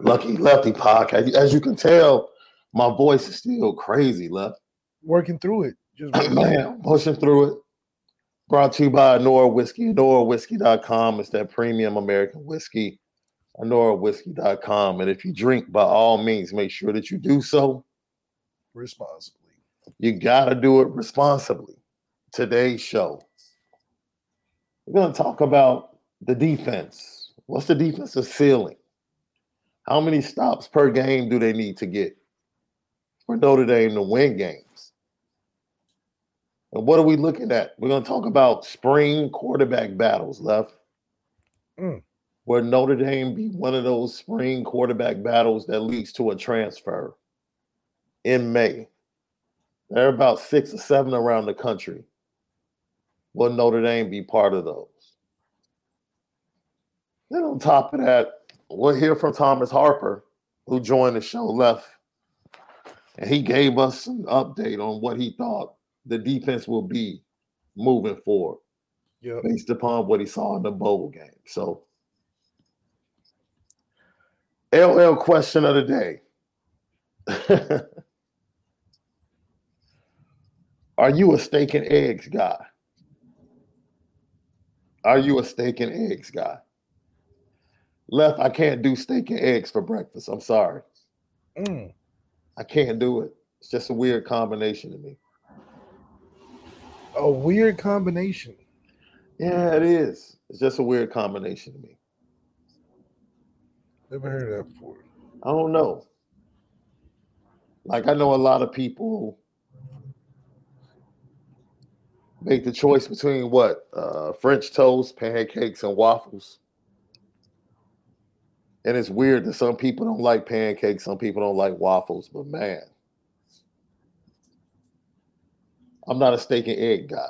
Lucky Lefty podcast. As you can tell, my voice is still crazy, left. Working through it. Just man, pushing through it. Brought to you by Anora Whiskey, AnoraWhiskey.com. It's that premium American whiskey, AnoraWhiskey.com. And if you drink, by all means, make sure that you do so responsibly. You got to do it responsibly. Today's show, we're going to talk about the defense. What's the defensive ceiling? How many stops per game do they need to get for Notre Dame to win games? And what are we looking at? We're going to talk about spring quarterback battles left. Mm. Where Notre Dame be one of those spring quarterback battles that leads to a transfer in May. There are about six or seven around the country. Will Notre Dame be part of those? Then on top of that, we'll hear from Thomas Harper, who joined the show left, and he gave us an update on what he thought the defense will be moving forward, yep. based upon what he saw in the bowl game. So, LL question of the day. Are you a steak and eggs guy? Are you a steak and eggs guy? Left, I can't do steak and eggs for breakfast. I'm sorry. Mm. I can't do it. It's just a weird combination to me. A weird combination. Yeah, it is. It's just a weird combination to me. Never heard that before. I don't know. Like I know a lot of people make the choice between what uh, French toast, pancakes, and waffles. And it's weird that some people don't like pancakes, some people don't like waffles, but man, I'm not a steak and egg guy.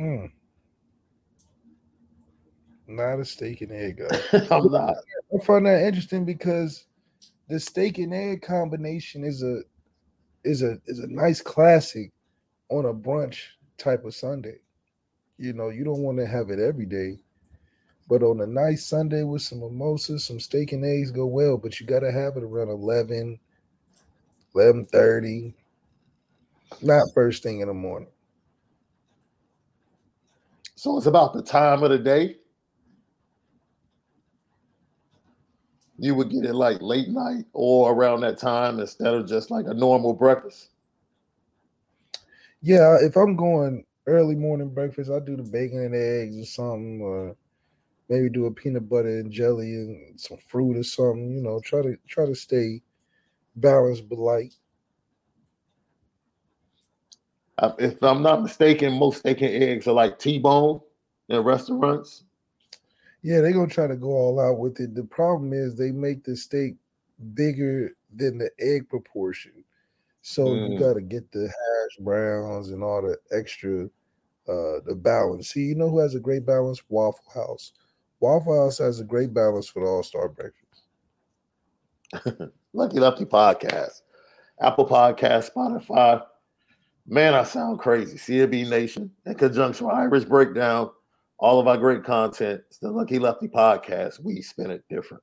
Mm. Not a steak and egg guy. I'm not. I find that interesting because the steak and egg combination is a is a is a nice classic on a brunch type of Sunday. You know, you don't want to have it every day, but on a nice Sunday with some mimosas, some steak and eggs go well, but you got to have it around 11, 11.30, not first thing in the morning. So it's about the time of the day. You would get it like late night or around that time instead of just like a normal breakfast. Yeah, if I'm going early morning breakfast, I do the bacon and eggs or something, or maybe do a peanut butter and jelly and some fruit or something. You know, try to try to stay balanced but light. If I'm not mistaken, most steak and eggs are like T-bone in restaurants. Yeah, they're gonna try to go all out with it. The problem is they make the steak bigger than the egg proportion. So mm. you got to get the hash browns and all the extra, uh, the balance. See, you know who has a great balance? Waffle House. Waffle House has a great balance for the All Star breakfast. Lucky Lefty podcast, Apple Podcast, Spotify, Man, I sound crazy. CB Nation, in conjunction with Irish Breakdown, all of our great content. It's the Lucky Lefty podcast. We spin it different.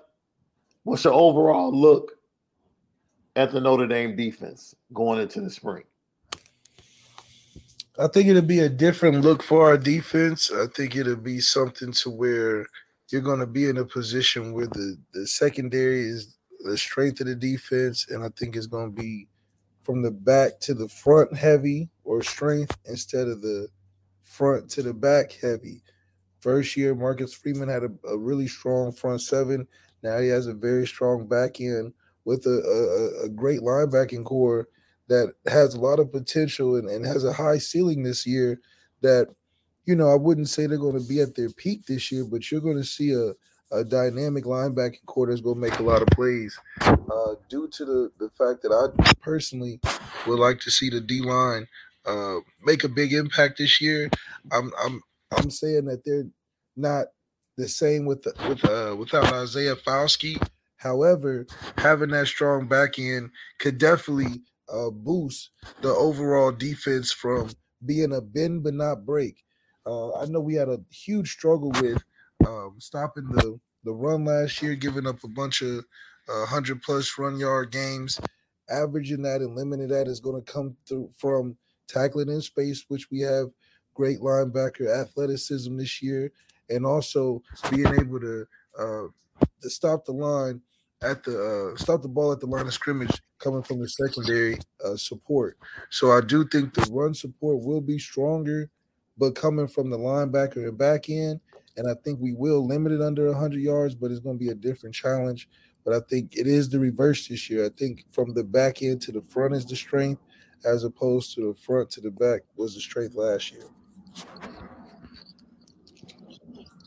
what's your overall look at the Notre Dame defense going into the spring? I think it'll be a different look for our defense. I think it'll be something to where you're going to be in a position where the, the secondary is the strength of the defense, and I think it's going to be from the back to the front heavy or strength instead of the front to the back heavy. First year, Marcus Freeman had a, a really strong front seven. Now he has a very strong back end with a, a, a great linebacking corps that has a lot of potential and, and has a high ceiling this year that you know, I wouldn't say they're going to be at their peak this year, but you're going to see a, a dynamic linebacking corps that's going to make a lot of plays. Uh, due to the, the fact that I personally would like to see the D line uh, make a big impact this year, I'm I'm I'm saying that they're not the same with with uh, without Isaiah Foskey. However, having that strong back end could definitely uh, boost the overall defense from being a bend but not break. Uh, I know we had a huge struggle with um, stopping the the run last year, giving up a bunch of uh, hundred plus run yard games. Averaging that and limiting that is going to come through from tackling in space, which we have great linebacker athleticism this year, and also being able to uh, to stop the line at the uh, stop the ball at the line of scrimmage coming from the secondary uh, support. So I do think the run support will be stronger but coming from the linebacker and back end, and I think we will limit it under 100 yards, but it's going to be a different challenge. But I think it is the reverse this year. I think from the back end to the front is the strength, as opposed to the front to the back was the strength last year.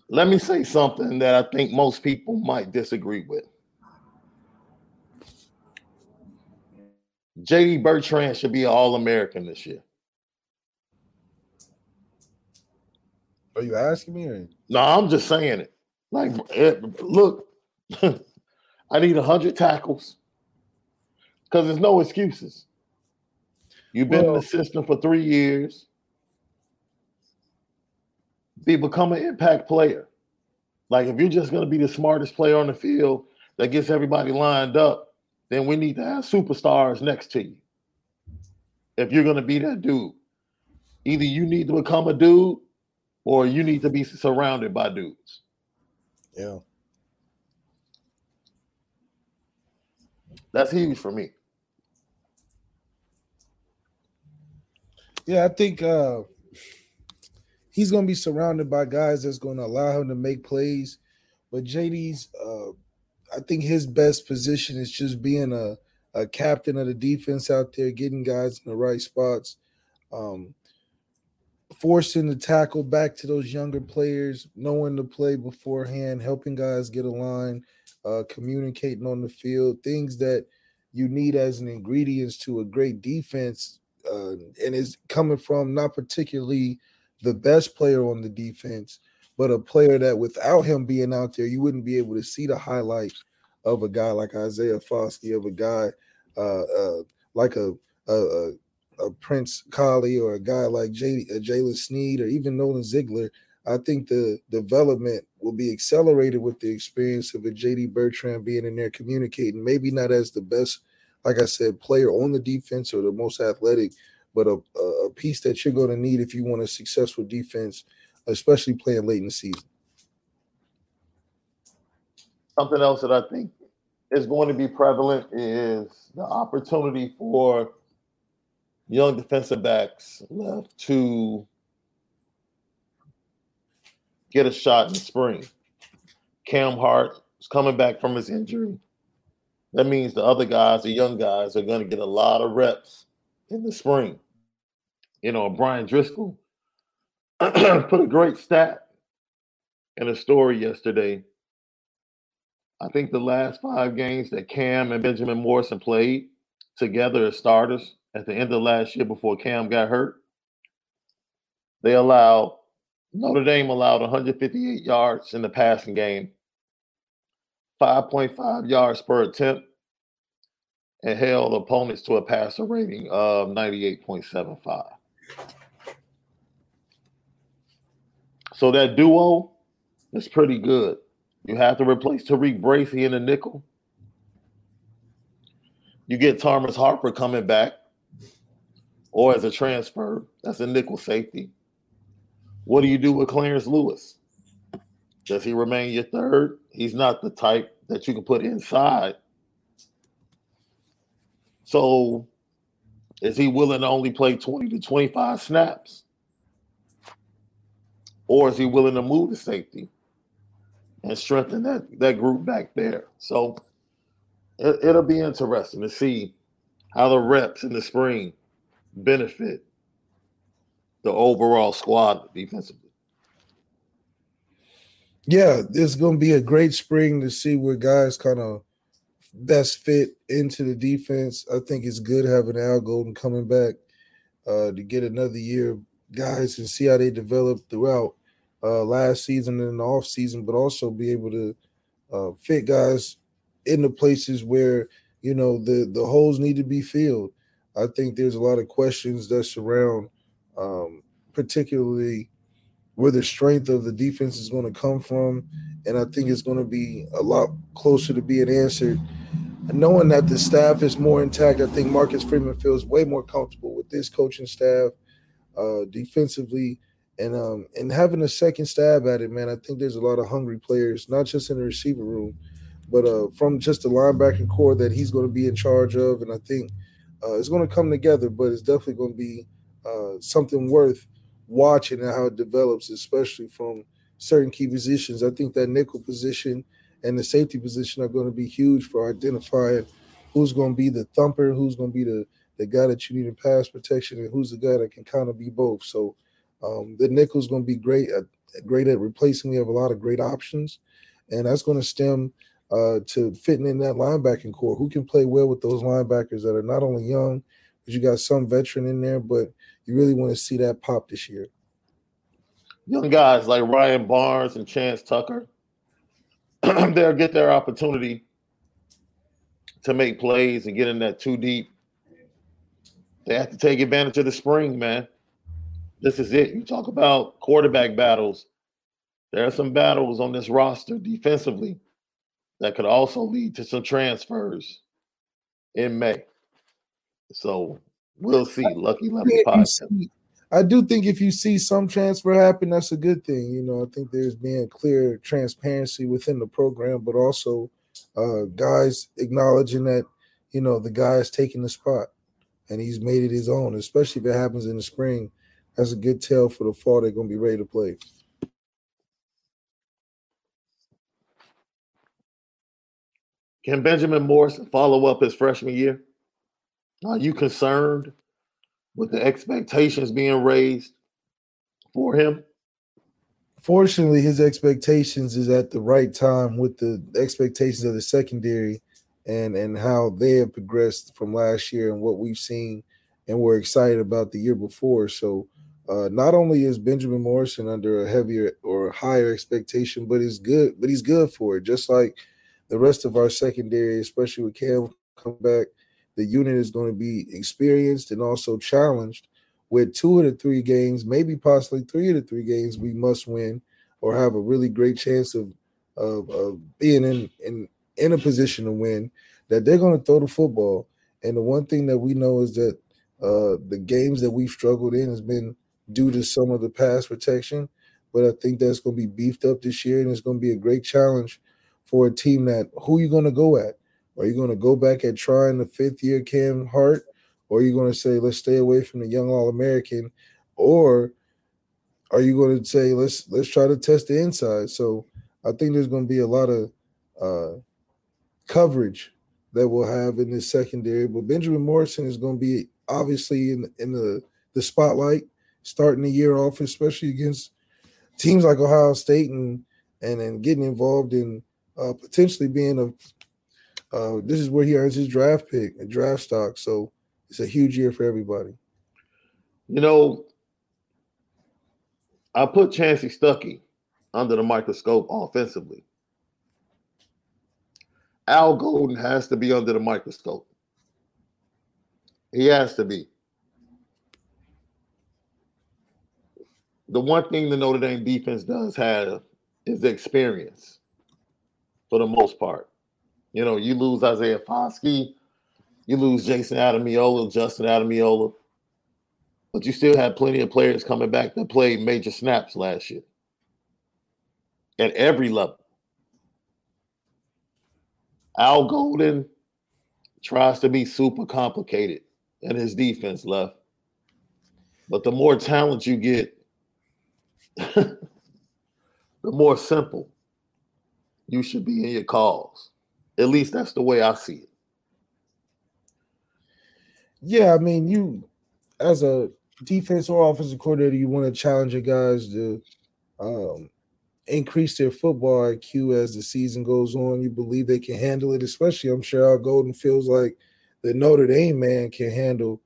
Let me say something that I think most people might disagree with. JD Bertrand should be an All American this year. Are you asking me? Or? No, I'm just saying it. Like, it, look, I need 100 tackles because there's no excuses. You've been well, in the system for three years. Be become an impact player. Like if you're just going to be the smartest player on the field that gets everybody lined up, then we need to have superstars next to you. If you're going to be that dude, either you need to become a dude or you need to be surrounded by dudes. Yeah. That's huge for me. Yeah, I think uh he's going to be surrounded by guys that's going to allow him to make plays. But JD's, uh, I think his best position is just being a, a captain of the defense out there, getting guys in the right spots, um, forcing the tackle back to those younger players, knowing the play beforehand, helping guys get aligned, uh, communicating on the field, things that you need as an ingredients to a great defense. Uh, and is coming from not particularly – the best player on the defense, but a player that without him being out there, you wouldn't be able to see the highlight of a guy like Isaiah Foskey, of a guy uh, uh, like a, a, a Prince Kollie or a guy like Jay, uh, Jaylen Sneed or even Nolan Ziegler. I think the development will be accelerated with the experience of a JD Bertrand being in there communicating, maybe not as the best, like I said, player on the defense or the most athletic, but a, a piece that you're going to need if you want a successful defense, especially playing late in the season. Something else that I think is going to be prevalent is the opportunity for young defensive backs left to get a shot in the spring. Cam Hart is coming back from his injury. That means the other guys, the young guys, are going to get a lot of reps in the spring you know, Bryan Driskell put a great stat in a story yesterday. I think the last five games that Cam and Benjamin Morrison played together as starters at the end of last year before Cam got hurt, they allowed Notre Dame allowed 158 yards in the passing game, 5.5 yards per attempt, and held opponents to a passer rating of 98.75. So that duo is pretty good. You have to replace Tariq Bracy in the nickel. You get Thomas Harper coming back, or as a transfer, that's a nickel safety. What do you do with Clarence Lewis? Does he remain your third? He's not the type that you can put inside. So is he willing to only play 20 to 25 snaps? Or is he willing to move to safety and strengthen that, that group back there? So it, it'll be interesting to see how the reps in the spring benefit the overall squad defensively. Yeah, it's going to be a great spring to see where guys kind of best fit into the defense. I think it's good having Al Golden coming back uh, to get another year guys and see how they develop throughout uh, last season and the off season, but also be able to uh, fit guys in the places where you know the the holes need to be filled. I think there's a lot of questions that surround, um, particularly where the strength of the defense is going to come from, and I think it's going to be a lot closer to being answered knowing that the staff is more intact, I think Marcus Freeman feels way more comfortable with this coaching staff uh, defensively and um, and having a second stab at it, man. I think there's a lot of hungry players, not just in the receiver room, but uh, from just the linebacker corps that he's going to be in charge of. And I think uh, it's going to come together, but it's definitely going to be uh, something worth watching and how it develops, especially from certain key positions. I think that nickel position and the safety position are going to be huge for identifying who's going to be the thumper, who's going to be the the guy that you need in pass protection, and who's the guy that can kind of be both. So um, the nickel's going to be great at great at replacing. We have a lot of great options, and that's going to stem uh, to fitting in that linebacking corps. Who can play well with those linebackers that are not only young, but you got some veteran in there, but you really want to see that pop this year. Young guys like Ryan Barnes and Chance Tucker they'll get their opportunity to make plays and get in that two deep. They have to take advantage of the spring, man. This is it. You talk about quarterback battles. There are some battles on this roster defensively that could also lead to some transfers in May. So we'll see. Lucky Lemon Podcast. I do think if you see some transfer happen, that's a good thing. You know, I think there's being clear transparency within the program, but also uh, guys acknowledging that you know the guy is taking the spot and he's made it his own. Especially if it happens in the spring, that's a good tell for the fall. They're going to be ready to play. Can Benjamin Morrison follow up his freshman year? Are you concerned with the expectations being raised for him? Fortunately, his expectations is at the right time with the expectations of the secondary and and how they have progressed from last year and what we've seen and we're excited about the year before. So uh, not only is Benjamin Morrison under a heavier or higher expectation, but he's good, but he's good for it. Just like the rest of our secondary, especially with Cam come back, the unit is going to be experienced and also challenged with two of the three games, maybe possibly three of the three games we must win or have a really great chance of of, of being in, in in a position to win, that they're going to throw the football. And the one thing that we know is that uh, the games that we've struggled in has been due to some of the pass protection. But I think that's going to be beefed up this year, and it's going to be a great challenge for a team that who you going to go at? Are you going to go back at trying the fifth year Cam Hart, or are you going to say let's stay away from the young All American, or are you going to say let's let's try to test the inside? So I think there's going to be a lot of uh, coverage that we'll have in this secondary. But Benjamin Morrison is going to be obviously in in the the spotlight starting the year off, especially against teams like Ohio State and and and getting involved in uh, potentially being a. Uh, this is where he earns his draft pick, a draft stock. So it's a huge year for everybody. You know, I put Chansi Stuckey under the microscope offensively. Al Golden has to be under the microscope. He has to be. The one thing the Notre Dame defense does have is experience for the most part. You know, you lose Isaiah Foskey, you lose Jayson Ademilola, Justin Ademilola, but you still had plenty of players coming back that played major snaps last year at every level. Al Golden tries to be super complicated in his defense left. But the more talent you get, the more simple you should be in your calls. At least that's the way I see it. Yeah, I mean, you as a defense or offensive coordinator, you want to challenge your guys to um, increase their football IQ as the season goes on. You believe they can handle it, especially I'm sure Al Golden feels like the Notre Dame man can handle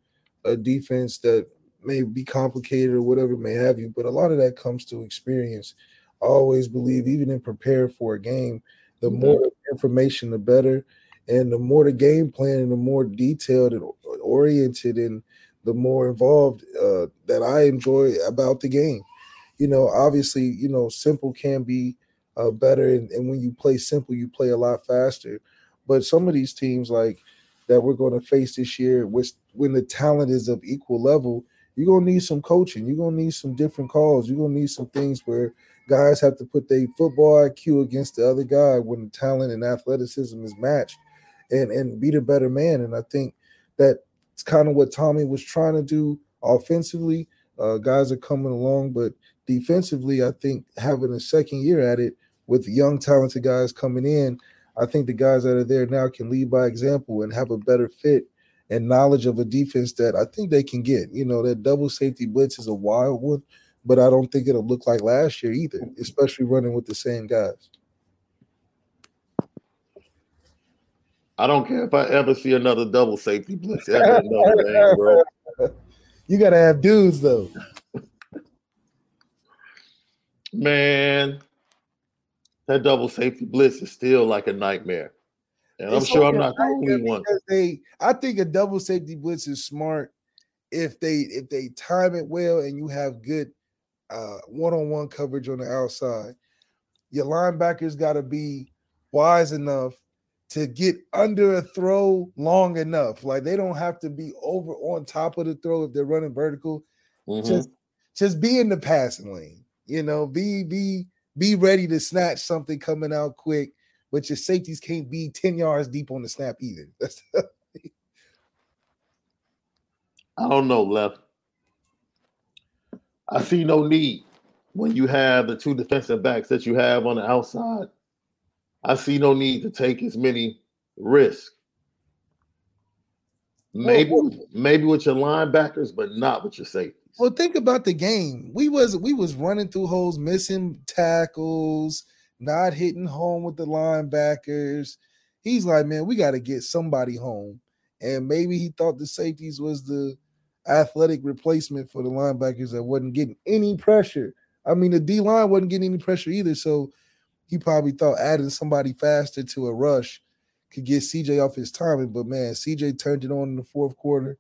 a defense that may be complicated or whatever may have you. But a lot of that comes to experience. I always believe, even in prepare for a game, the mm-hmm. more information, the better. And the more the game plan and the more detailed and oriented and the more involved uh, that I enjoy about the game you know, obviously, you know, simple can be uh, better, and, and when you play simple, you play a lot faster. But some of these teams, like that, we're going to face this year, which when the talent is of equal level, you're gonna need some coaching. You're gonna need some different calls. You're gonna need some things where guys have to put their football IQ against the other guy when the talent and athleticism is matched, and and be the better man. And I think that it's kind of what Tommy was trying to do offensively. Uh, guys are coming along, but defensively, I think having a second year at it with young, talented guys coming in, I think the guys that are there now can lead by example and have a better fit and knowledge of a defense that I think they can get. You know, that double safety blitz is a wild one, but I don't think it'll look like last year either, mm-hmm. especially running with the same guys. I don't care if I ever see another double safety blitz ever another bro. You gotta have dudes though. Man, that double safety blitz is still like a nightmare. And I'm sure I'm not the only one. They, I think a double safety blitz is smart if they if they time it well and you have good uh, one-on-one coverage on the outside. Your linebackers got to be wise enough to get under a throw long enough. Like they don't have to be over on top of the throw if they're running vertical. Mm-hmm. Just just be in the passing lane. You know, be be be ready to snatch something coming out quick, but your safeties can't be 10 yards deep on the snap either. I don't know, left. I see no need when you have the two defensive backs that you have on the outside. I see no need to take as many risks. Maybe, well, maybe with your linebackers, but not with your safeties. Well, think about the game. We was we was running through holes, missing tackles, not hitting home with the linebackers. He's like, man, we got to get somebody home. And maybe he thought the safeties was the athletic replacement for the linebackers that wasn't getting any pressure. I mean, the D line wasn't getting any pressure either. So he probably thought adding somebody faster to a rush could get CJ off his timing. But man, CJ turned it on in the fourth quarter,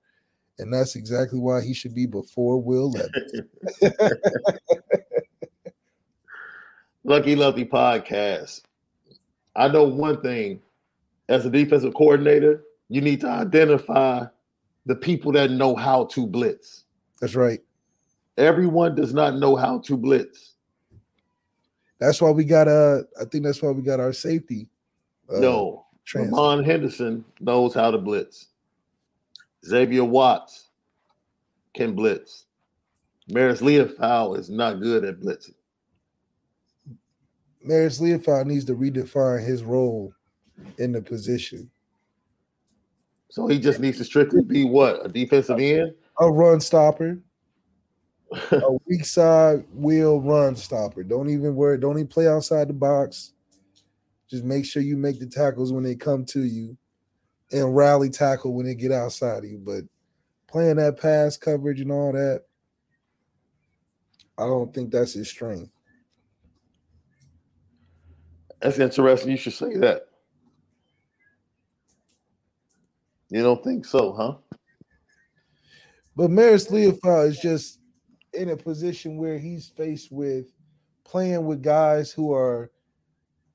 and that's exactly why he should be before Will Levis. Lucky Lucky podcast. I know one thing as a defensive coordinator, you need to identify the people that know how to blitz. That's right. Everyone does not know how to blitz. That's why we got uh I think that's why we got our safety. Uh, no, Ramon Henderson knows how to blitz. Xavier Watts can blitz. Marist Liufau is not good at blitzing. Marist Liufau needs to redefine his role in the position. So he just needs to strictly be what? A defensive end? A run stopper. a weak side wheel run stopper. Don't even worry. Don't even play outside the box. Just make sure you make the tackles when they come to you and rally tackle when they get outside of you. But playing that pass coverage and all that, I don't think that's his strength. That's interesting. You should say that. You don't think so, huh? But Maris Liufau is just in a position where he's faced with playing with guys who are,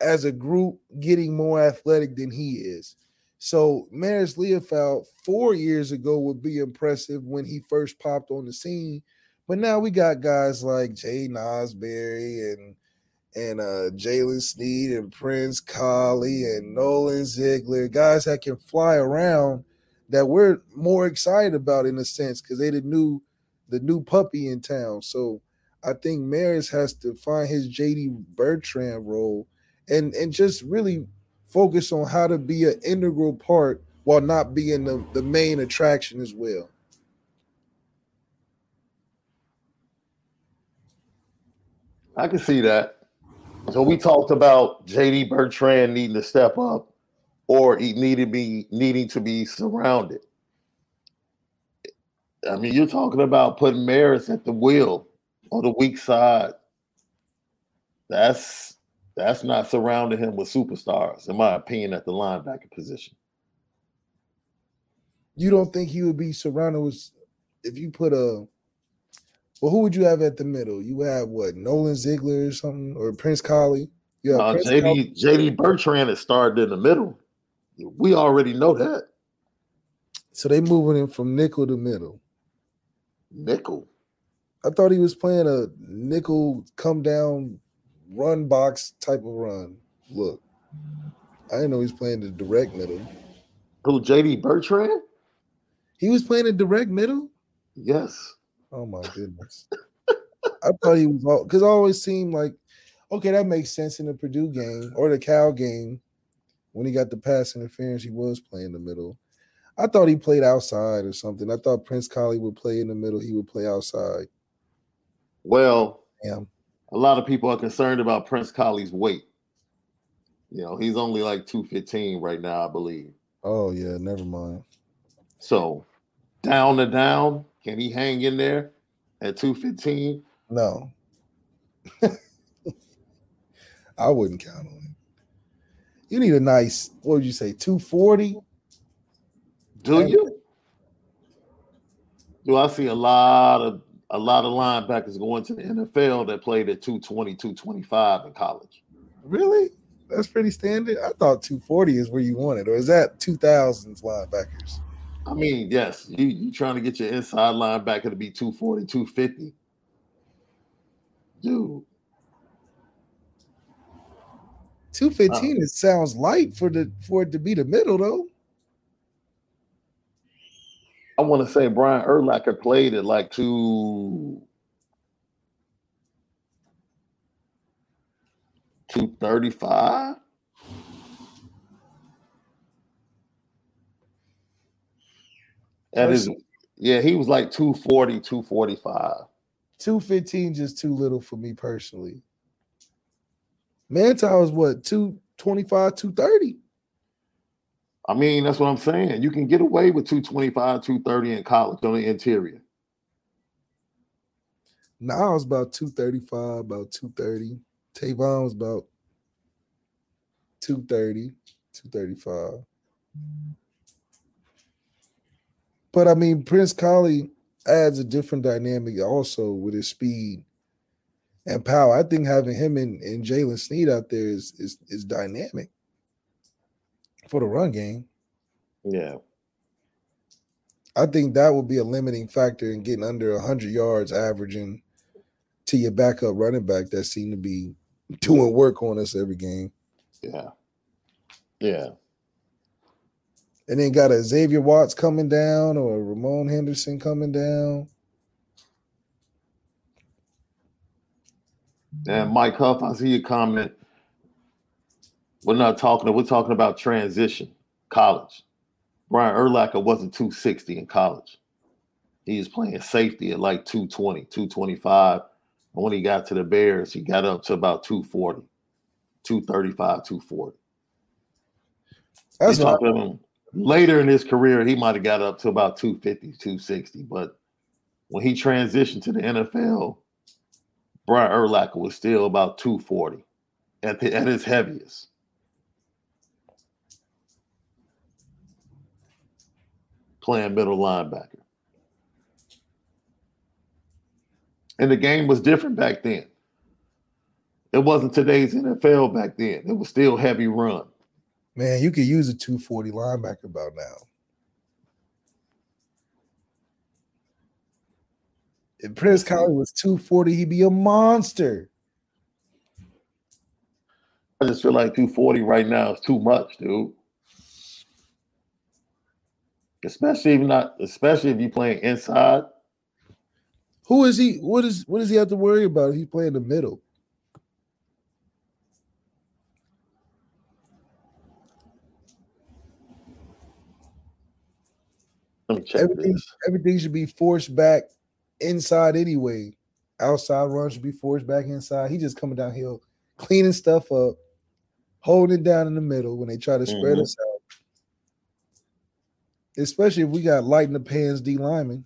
as a group, getting more athletic than he is. So Maris Liufau four years ago would be impressive when he first popped on the scene. But now we got guys like Jaiden Ausberry and and uh, Jaylen Sneed and Prince Kollie and Nolan Ziegler, guys that can fly around that we're more excited about in a sense because they the new the new puppy in town. So I think Maris has to find his JD Bertrand role and and just really focus on how to be an integral part while not being the, the main attraction as well. I can see that. So we talked about JD Bertrand needing to step up or he needed be needing to be surrounded. I mean, you're talking about putting Maris at the wheel on the weak side. That's that's not surrounding him with superstars, in my opinion, at the linebacker position. You don't think he would be surrounded with if you put a well, who would you have at the middle? You have what Nolan Ziegler or something, or Prince Kollie? Yeah, uh, JD JD Bertrand has started in the middle. We already know that. So they moving him from nickel to middle. Nickel. I thought he was playing a nickel come down run box type of run. Look, I didn't know he's playing the direct middle. Who JD Bertrand? He was playing a direct middle? Yes. Oh my goodness. I thought he was all because I always seemed like okay, that makes sense in the Purdue game or the Cal game. When he got the pass interference, he was playing the middle. I thought he played outside or something. I thought Prince Kollie would play in the middle. He would play outside. Well, yeah. a lot of people are concerned about Prince Kollie's weight. You know, he's only like 215 right now, I believe. Oh, yeah, never mind. So down to down, can he hang in there at 215? No. I wouldn't count on him. You need a nice, what would you say, 240? Do you? Do I see a lot of a lot of linebackers going to the NFL that played at 220, 225 in college? Really? That's pretty standard. I thought 240 is where you want it, or is that 2000s linebackers? I mean, yes, you you trying to get your inside linebacker to be 240, 250. Dude. 215 uh, it sounds light for the for it to be the middle though. I want to say Brian Urlacher played at like two 235. That is, yeah, he was like 240, 245. 215 just too little for me personally. Manti is what 225, 230. I mean, that's what I'm saying. You can get away with 225, 230 in college on the interior. Now it's about 235, about 230. Tavon was about 230, 235. But I mean, Prince Kollie adds a different dynamic also with his speed and power. I think having him and, and Jaylen Sneed out there is, is is dynamic for the run game. Yeah. I think that would be a limiting factor in getting under 100 yards averaging to your backup running back that seem to be doing work on us every game. Yeah. Yeah. And then got a Xavier Watts coming down or a Ramon Henderson coming down. And Mike Huff, I see a comment. We're not talking, we're talking about transition, college. Brian Urlacher wasn't 260 in college. He was playing safety at like 220, 225. And when he got to the Bears, he got up to about 240, 235, 240. That's talking later in his career, he might have got up to about 250, 260. But when he transitioned to the NFL, Brian Urlacher was still about 240 at, the, at his heaviest. Playing middle linebacker. And the game was different back then. It wasn't today's NFL back then. It was still heavy run. Man, you could use a 240 linebacker about now. If Prince Kollie was 240, he'd be a monster. I just feel like 240 right now is too much, dude. Especially if not, especially if you're playing inside. Who is he? What is what does he have to worry about if he's playing the middle? Everything, this. everything should be forced back inside anyway. Outside run should be forced back inside. He just coming downhill, cleaning stuff up, holding it down in the middle when they try to spread mm-hmm. us out. Especially if we got light in the pans D lineman.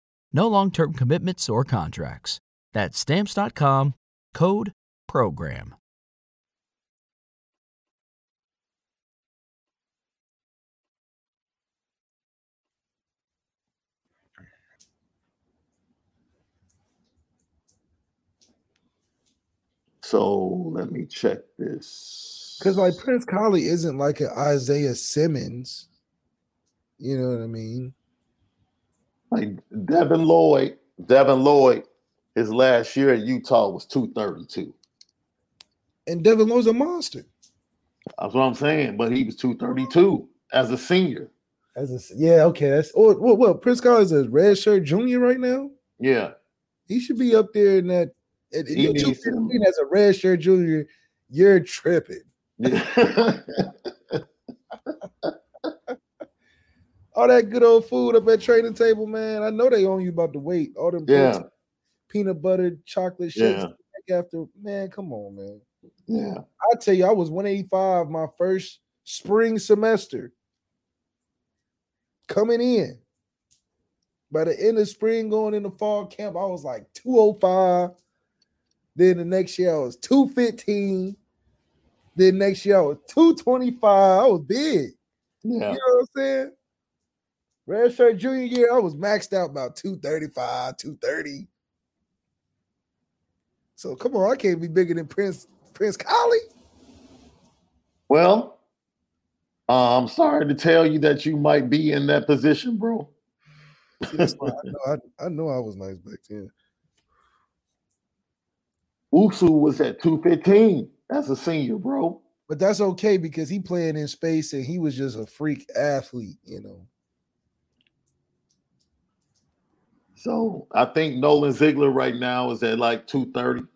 No long term commitments or contracts. That's stamps.com code program. So let me check this. Because, like, Prince Kollie isn't like an Isaiah Simmons. You know what I mean? Like Devin Lloyd, Devin Lloyd, his last year at Utah was 232. And Devin Lloyd's a monster. That's what I'm saying. But he was 232 as a senior. As a yeah, okay. That's oh well, well is a red shirt junior right now. Yeah. He should be up there in that. At, He you needs to- 215 as a red shirt junior, you're tripping. Yeah. All that good old food up at trading table, man. I know they own you about the weight. All them yeah. peanut butter, chocolate shakes Yeah. after. Man, come on, man. Yeah. I tell you, I was 185 my first spring semester coming in. By the end of spring, going into fall camp, I was like 205. Then the next year I was 215. Then next year I was 225. I was big. Yeah. You know what I'm saying? Red shirt junior year, I was maxed out about 235, 230. So come on, I can't be bigger than Prince Prince Kollie. Well, uh, I'm sorry to tell you that you might be in that position, bro. See, I, know, I, I know I was nice back then. Owusu was at 215 as a senior, bro. But that's okay because he playing in space and he was just a freak athlete, you know. So I think Nolan Ziegler right now is at like 230.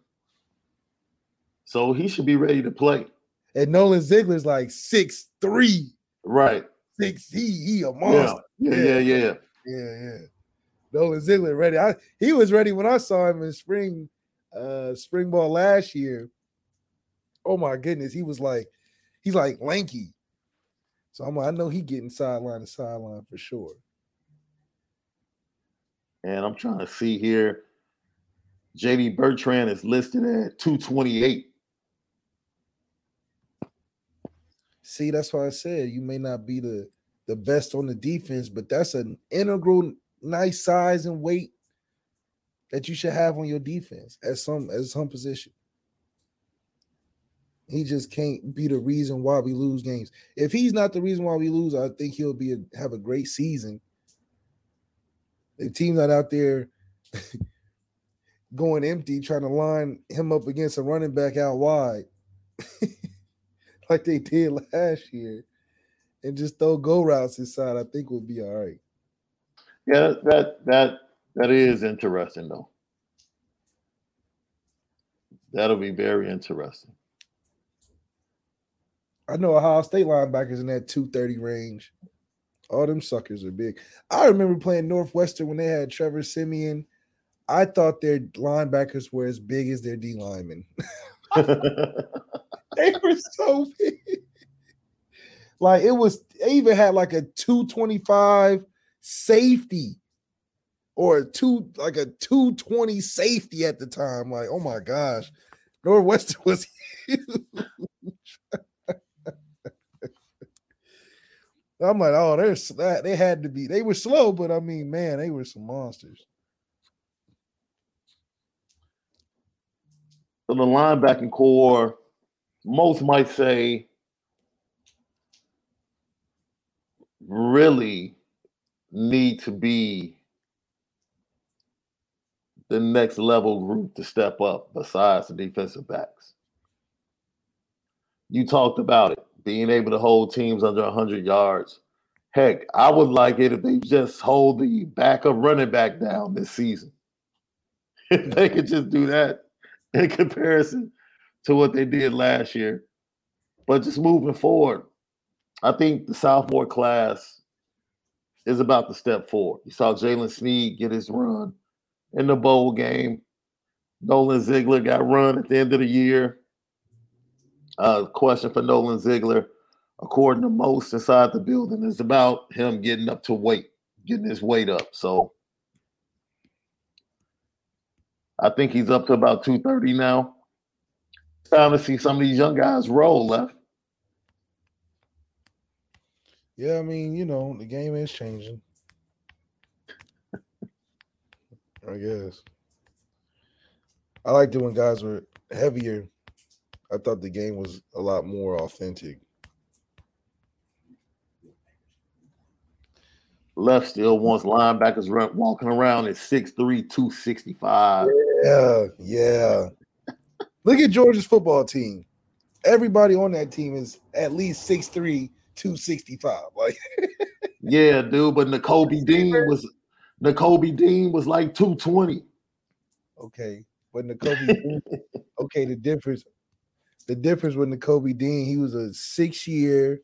So he should be ready to play. And Nolan Ziegler's like six three, Right. six. He he a Yeah. monster. Yeah. Yeah. Yeah. Yeah, yeah. Nolan Ziegler ready. I he was ready when I saw him in spring, uh, spring ball last year. Oh my goodness, he was like, he's like lanky. So I'm like, I know he getting sideline to sideline for sure. And I'm trying to see here. JD Bertrand is listed at 228. See, that's why I said you may not be the the best on the defense, but that's an integral nice size and weight that you should have on your defense at some at some position. He just can't be the reason why we lose games. If he's not the reason why we lose, I think he'll be a, have a great season. The team's not out there going empty, trying to line him up against a running back out wide, like they did last year, and just throw go routes inside. I think we'll be all right. Yeah, that that that is interesting though. That'll be very interesting. I know Ohio State linebackers in that 230 range. All them suckers are big. I remember playing Northwestern when they had Trevor Siemian. I thought their linebackers were as big as their D linemen. they were so big. Like it was, they even had like a 225 safety or a two, like a 220 safety at the time. Like, oh my gosh. Northwestern was huge. I'm like, oh, they're that they had to be. They were slow, but I mean, man, they were some monsters. So the linebacking corps, most might say, really need to be the next level group to step up besides the defensive backs. You talked about it, being able to hold teams under 100 yards. Heck, I would like it if they just hold the backup running back down this season. If they could just do that in comparison to what they did last year. But just moving forward, I think the sophomore class is about to step forward. You saw Jaylen Sneed get his run in the bowl game. Nolan Ziegler got run at the end of the year. Uh, question for Nolan Ziegler, according to most inside the building, is about him getting up to weight, getting his weight up. So I think he's up to about 230 now. It's time to see some of these young guys roll left. Yeah, I mean, you know, the game is changing. I guess. I liked it when guys were heavier I thought the game was a lot more authentic. Left still wants linebackers run, walking around at 6'3, 265. Yeah, yeah. Look at Georgia's football team. Everybody on that team is at least 6'3, 265. Like yeah, dude. But Nakobe Dean was Nakobe Dean was like 220. Okay. But Nakobe okay, the difference, the difference with Nakobe Dean, he was a six year,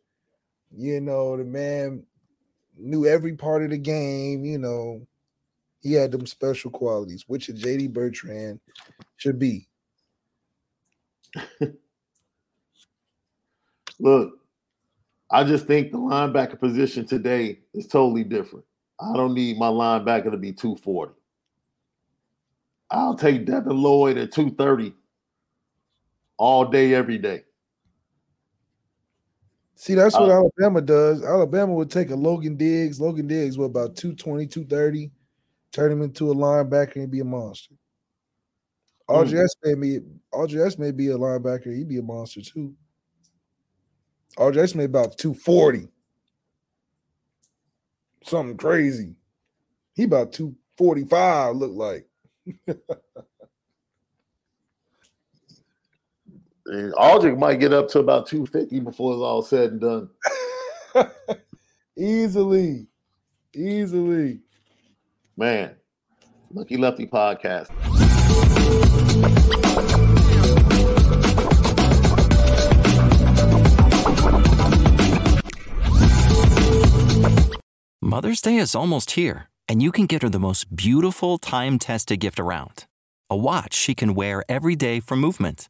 you know, the man knew every part of the game, you know. He had them special qualities, which a JD Bertrand should be. Look, I just think the linebacker position today is totally different. I don't need my linebacker to be 240. I'll take Devin Lloyd at 230 all day, every day. See, that's what uh, Alabama does. Alabama would take a Logan Diggs. Logan Diggs was about 220, 230, turn him into a linebacker and be a monster. RGS mm. may be RGS may be a linebacker, he'd be a monster too. RGS may about 240. Something crazy. He about 245, look like. Audric might get up to about 250 before it's all said and done. Easily. Easily. Man, Lucky Lefty podcast. Mother's Day is almost here, and you can get her the most beautiful time tested gift around a watch she can wear every day for movement.